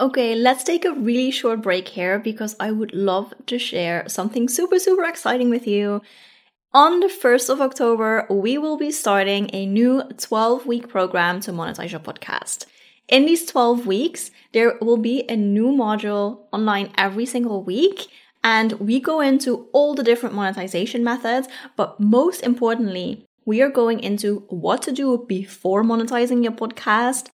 Okay, let's take a really short break here because I would love to share something super, super exciting with you. On the 1st of October, we will be starting a new 12 week program to monetize your podcast. In these 12 weeks, there will be a new module online every single week. And we go into all the different monetization methods, but most importantly, we are going into what to do before monetizing your podcast,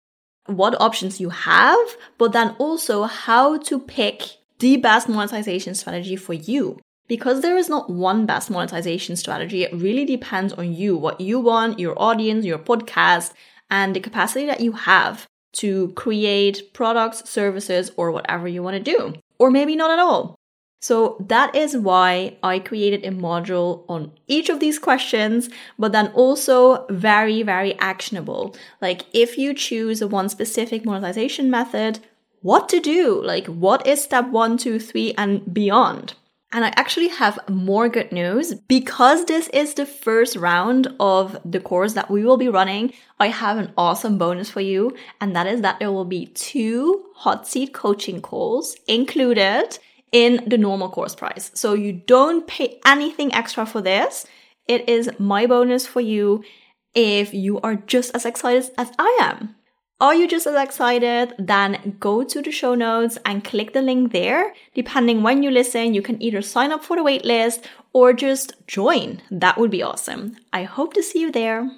what options you have, but then also how to pick the best monetization strategy for you. Because there is not one best monetization strategy, it really depends on you, what you want, your audience, your podcast, and the capacity that you have to create products, services, or whatever you want to do. Or maybe not at all. So that is why I created a module on each of these questions, but then also very, very actionable. Like if you choose one specific monetization method, what to do? Like what is step one, two, three, and beyond? And I actually have more good news because this is the first round of the course that we will be running. I have an awesome bonus for you, and that is that there will be two hot seat coaching calls included in the normal course price. So you don't pay anything extra for this. It is my bonus for you if you are just as excited as I am. Are you just as excited? Then go to the show notes and click the link there. Depending when you listen, you can either sign up for the waitlist or just join. That would be awesome. I hope to see you there.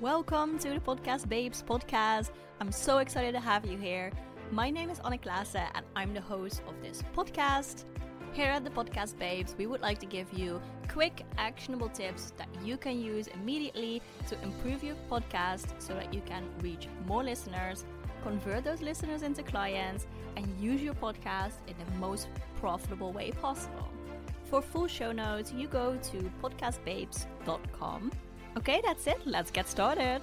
Welcome to the Podcast Babes podcast. I'm so excited to have you here. My name is Anne Klaassen and I'm the host of this podcast. Here at the Podcast Babes, we would like to give you quick, actionable tips that you can use immediately to improve your podcast so that you can reach more listeners, convert those listeners into clients, and use your podcast in the most profitable way possible. For full show notes, you go to podcastbabes.com. Okay, that's it. Let's get started.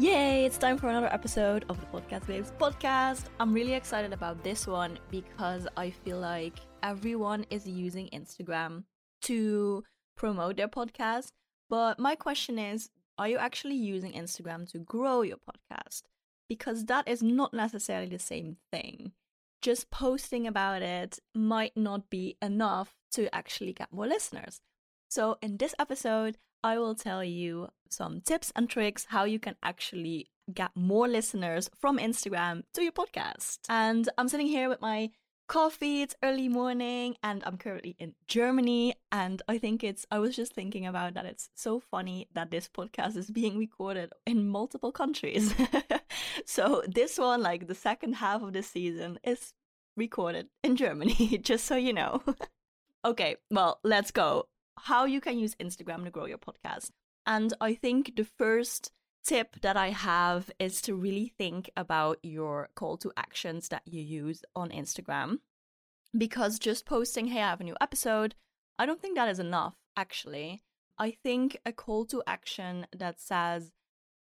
Yay, it's time for another episode of the Podcast Babes podcast. I'm really excited about this one because I feel like everyone is using Instagram to promote their podcast. But my question is are you actually using Instagram to grow your podcast? Because that is not necessarily the same thing. Just posting about it might not be enough to actually get more listeners. So, in this episode, I will tell you some tips and tricks how you can actually get more listeners from Instagram to your podcast. And I'm sitting here with my coffee. It's early morning and I'm currently in Germany. And I think it's, I was just thinking about that. It's so funny that this podcast is being recorded in multiple countries. so this one, like the second half of the season, is recorded in Germany, just so you know. okay, well, let's go how you can use Instagram to grow your podcast. And I think the first tip that I have is to really think about your call to actions that you use on Instagram. Because just posting, hey, I have a new episode, I don't think that is enough, actually. I think a call to action that says,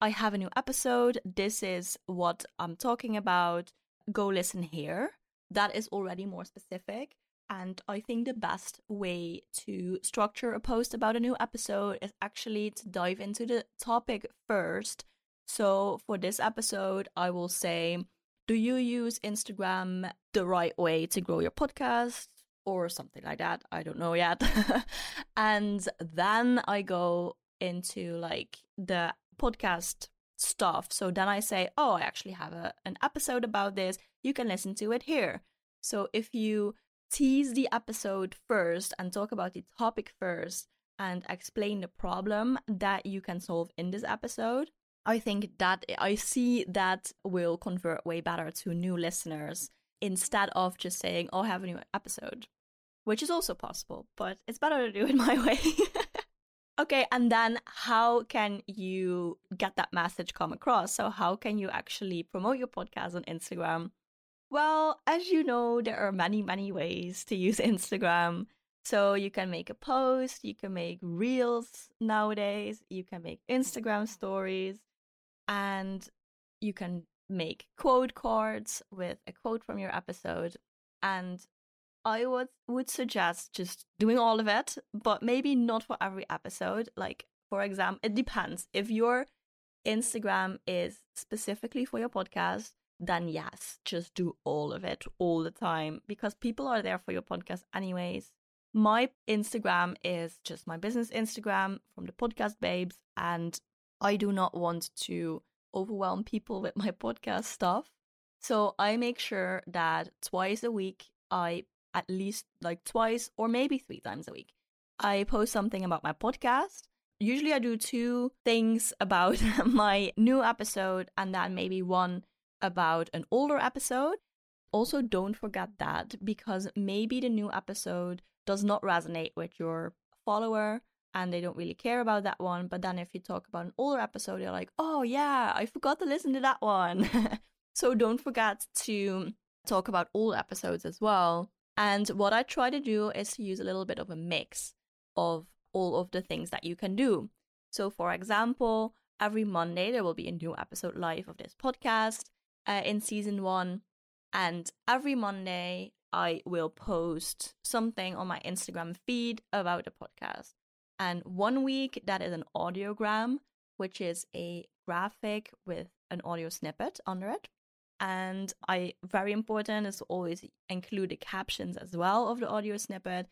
I have a new episode, this is what I'm talking about, go listen here, that is already more specific. And I think the best way to structure a post about a new episode is actually to dive into the topic first. So for this episode, I will say, do you use Instagram the right way to grow your podcast? Or something like that. I don't know yet. and then I go into like the podcast stuff. So then I say, oh, I actually have a, an episode about this. You can listen to it here. So if you tease the episode first and talk about the topic first and explain the problem that you can solve in this episode, I think that I see that will convert way better to new listeners instead of just saying, oh, I have a new episode, which is also possible, but it's better to do it my way. okay, and then how can you get that message come across? So, how can you actually promote your podcast on Instagram well, as you know, there are many, many ways to use Instagram. So you can make a post, you can make reels nowadays, you can make Instagram mm-hmm. stories, and you can make quote cards with a quote from your episode. And I would would suggest just doing all of it, but maybe not for every episode. Like for example, it depends. If your Instagram is specifically for your podcast, then yes, just do all of it all the time because people are there for your podcast anyways. My Instagram is just my business Instagram from the podcast babes, and I do not want to overwhelm people with my podcast stuff. So I make sure that twice a week, I at least like twice or maybe three times a week, I post something about my podcast. Usually I do two things about my new episode and then maybe one about an older episode. Also, don't forget that because maybe the new episode does not resonate with your follower and they don't really care about that one. But then if you talk about an older episode, they're like, oh, yeah, I forgot to listen to that one. so don't forget to talk about old episodes as well. And what I try to do is to use a little bit of a mix of all of the things that you can do. So, for example, every Monday there will be a new episode live of this podcast uh, in season one. And every Monday, I will post something on my Instagram feed about the podcast. And one week, that is an audiogram, which is a graphic with an audio snippet under it. And I very important is always include the captions as well of the audio snippet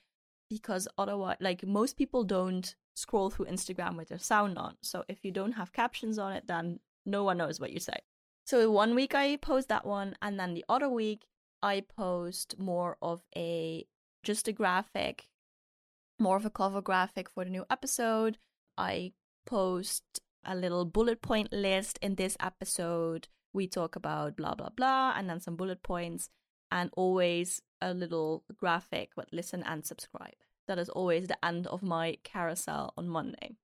because otherwise like most people don't scroll through Instagram with their sound on. So if you don't have captions on it, then no one knows what you say. So one week I post that one, and then the other week I post more of a just a graphic, more of a cover graphic for the new episode. I post a little bullet point list in this episode. We talk about blah blah blah, and then some bullet points, and always a little graphic. But listen and subscribe. That is always the end of my carousel on Monday.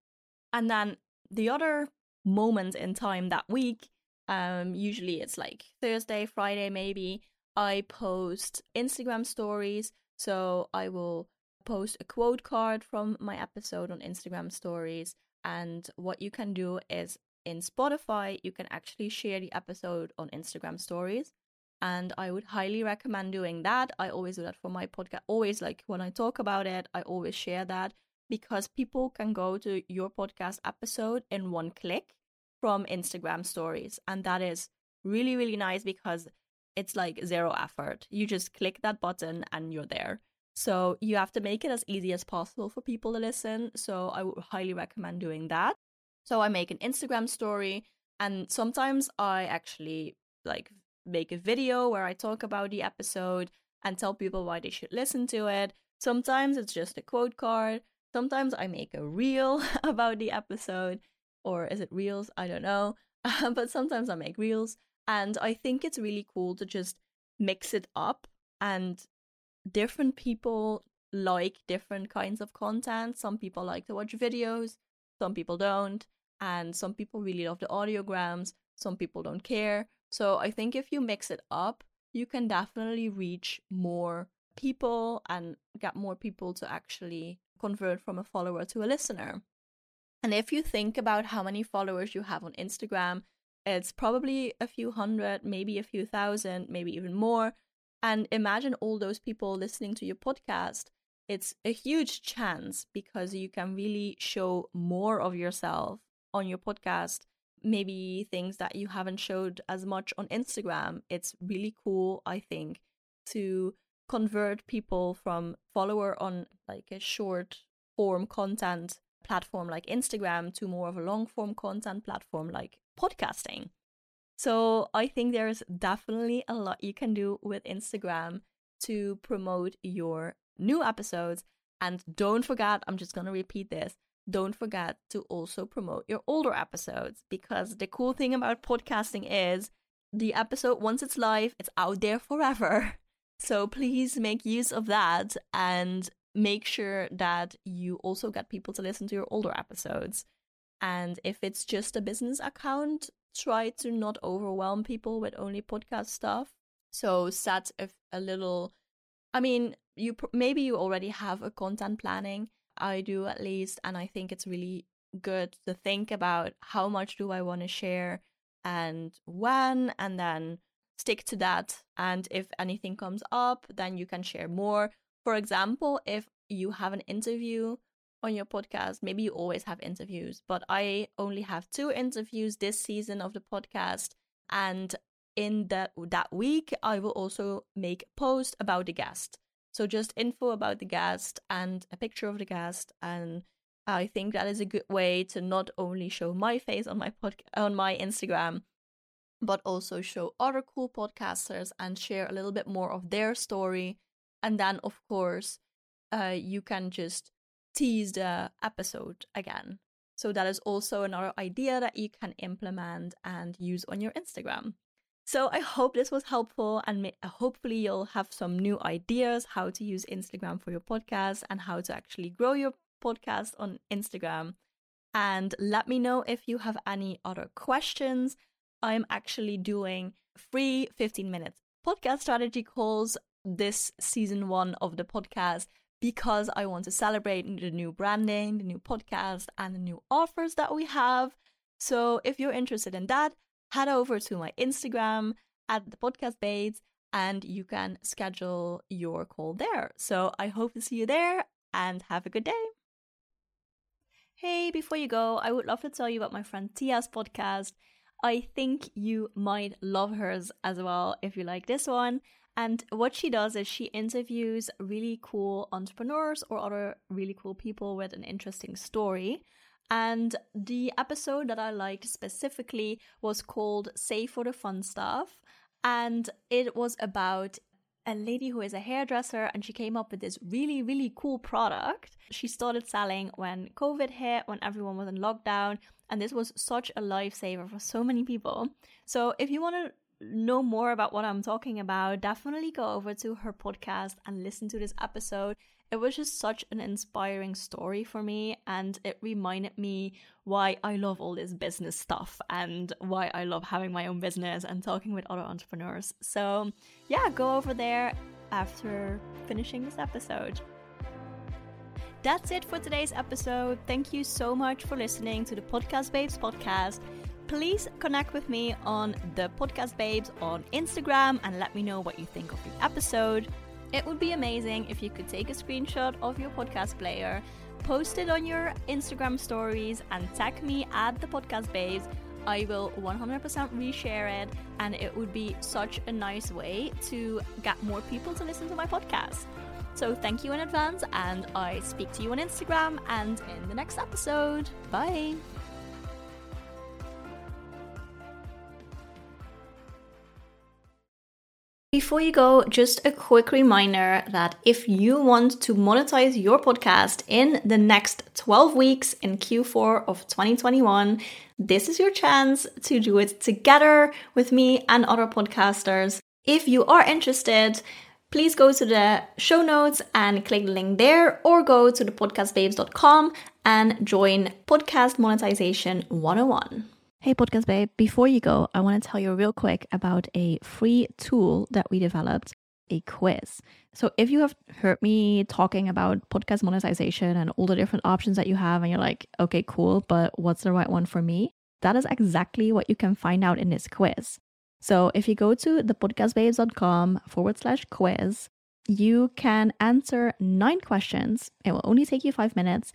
And then the other moment in time that week um, usually it's like Thursday, Friday, maybe. I post Instagram stories. So I will post a quote card from my episode on Instagram stories. And what you can do is in Spotify, you can actually share the episode on Instagram stories. And I would highly recommend doing that. I always do that for my podcast. Always, like when I talk about it, I always share that because people can go to your podcast episode in one click from Instagram stories. And that is really, really nice because it's like zero effort. You just click that button and you're there. So you have to make it as easy as possible for people to listen. So I would highly recommend doing that. So I make an Instagram story and sometimes I actually like make a video where I talk about the episode and tell people why they should listen to it. Sometimes it's just a quote card. Sometimes I make a reel about the episode or is it reels? I don't know. Uh, but sometimes I make reels. And I think it's really cool to just mix it up. And different people like different kinds of content. Some people like to watch videos, some people don't. And some people really love the audiograms, some people don't care. So I think if you mix it up, you can definitely reach more people and get more people to actually convert from a follower to a listener. And if you think about how many followers you have on Instagram, it's probably a few hundred, maybe a few thousand, maybe even more. And imagine all those people listening to your podcast. It's a huge chance because you can really show more of yourself on your podcast. Maybe things that you haven't showed as much on Instagram. It's really cool, I think, to convert people from follower on like a short form content platform like Instagram to more of a long form content platform like podcasting. So I think there's definitely a lot you can do with Instagram to promote your new episodes. And don't forget, I'm just going to repeat this don't forget to also promote your older episodes because the cool thing about podcasting is the episode, once it's live, it's out there forever. So please make use of that and make sure that you also get people to listen to your older episodes. And if it's just a business account, try to not overwhelm people with only podcast stuff. So set a, a little. I mean, you maybe you already have a content planning. I do at least, and I think it's really good to think about how much do I want to share and when, and then stick to that. And if anything comes up, then you can share more. For example, if you have an interview on your podcast, maybe you always have interviews, but I only have two interviews this season of the podcast. And in that that week I will also make a post about the guest. So just info about the guest and a picture of the guest and I think that is a good way to not only show my face on my pod- on my Instagram but also show other cool podcasters and share a little bit more of their story and then of course uh, you can just tease the episode again so that is also another idea that you can implement and use on your Instagram. So I hope this was helpful and hopefully you'll have some new ideas how to use Instagram for your podcast and how to actually grow your podcast on Instagram. And let me know if you have any other questions. I'm actually doing free 15 minutes podcast strategy calls this season 1 of the podcast because I want to celebrate the new branding, the new podcast, and the new offers that we have. So if you're interested in that, head over to my Instagram at the podcast babes and you can schedule your call there. So I hope to see you there and have a good day. Hey, before you go, I would love to tell you about my friend Tia's podcast. I think you might love hers as well if you like this one. And what she does is she interviews really cool entrepreneurs or other really cool people with an interesting story. And the episode that I liked specifically was called Save for the Fun Stuff. And it was about a lady who is a hairdresser and she came up with this really, really cool product. She started selling when COVID hit, when everyone was in lockdown. And this was such a lifesaver for so many people. So if you want to know more about what I'm talking about, definitely go over to her podcast and listen to this episode. It was just such an inspiring story for me, and it reminded me why I love all this business stuff and why I love having my own business and talking with other entrepreneurs. So, yeah, go over there after finishing this episode. That's it for today's episode. Thank you so much for listening to the Podcast Babes podcast please connect with me on the Podcast Babes on Instagram and let me know what you think of the episode. It would be amazing if you could take a screenshot of your podcast player, post it on your Instagram stories, and tag me at the Podcast Babes. I will 100% reshare it, and it would be such a nice way to get more people to listen to my podcast. So, thank you in advance, and I speak to you on Instagram and in the next episode. Bye. Before you go, just a quick reminder that if you want to monetize your podcast in the next 12 weeks in Q4 of 2021, this is your chance to do it together with me and other podcasters. If you are interested, please go to the show notes and click the link there or go to thepodcastbabes.com and join Podcast Monetization 101. Hey, Podcast Babe, before you go, I want to tell you real quick about a free tool that we developed a quiz. So, if you have heard me talking about podcast monetization and all the different options that you have, and you're like, okay, cool, but what's the right one for me? That is exactly what you can find out in this quiz. So, if you go to thepodcastbabes.com forward slash quiz, you can answer nine questions. It will only take you five minutes.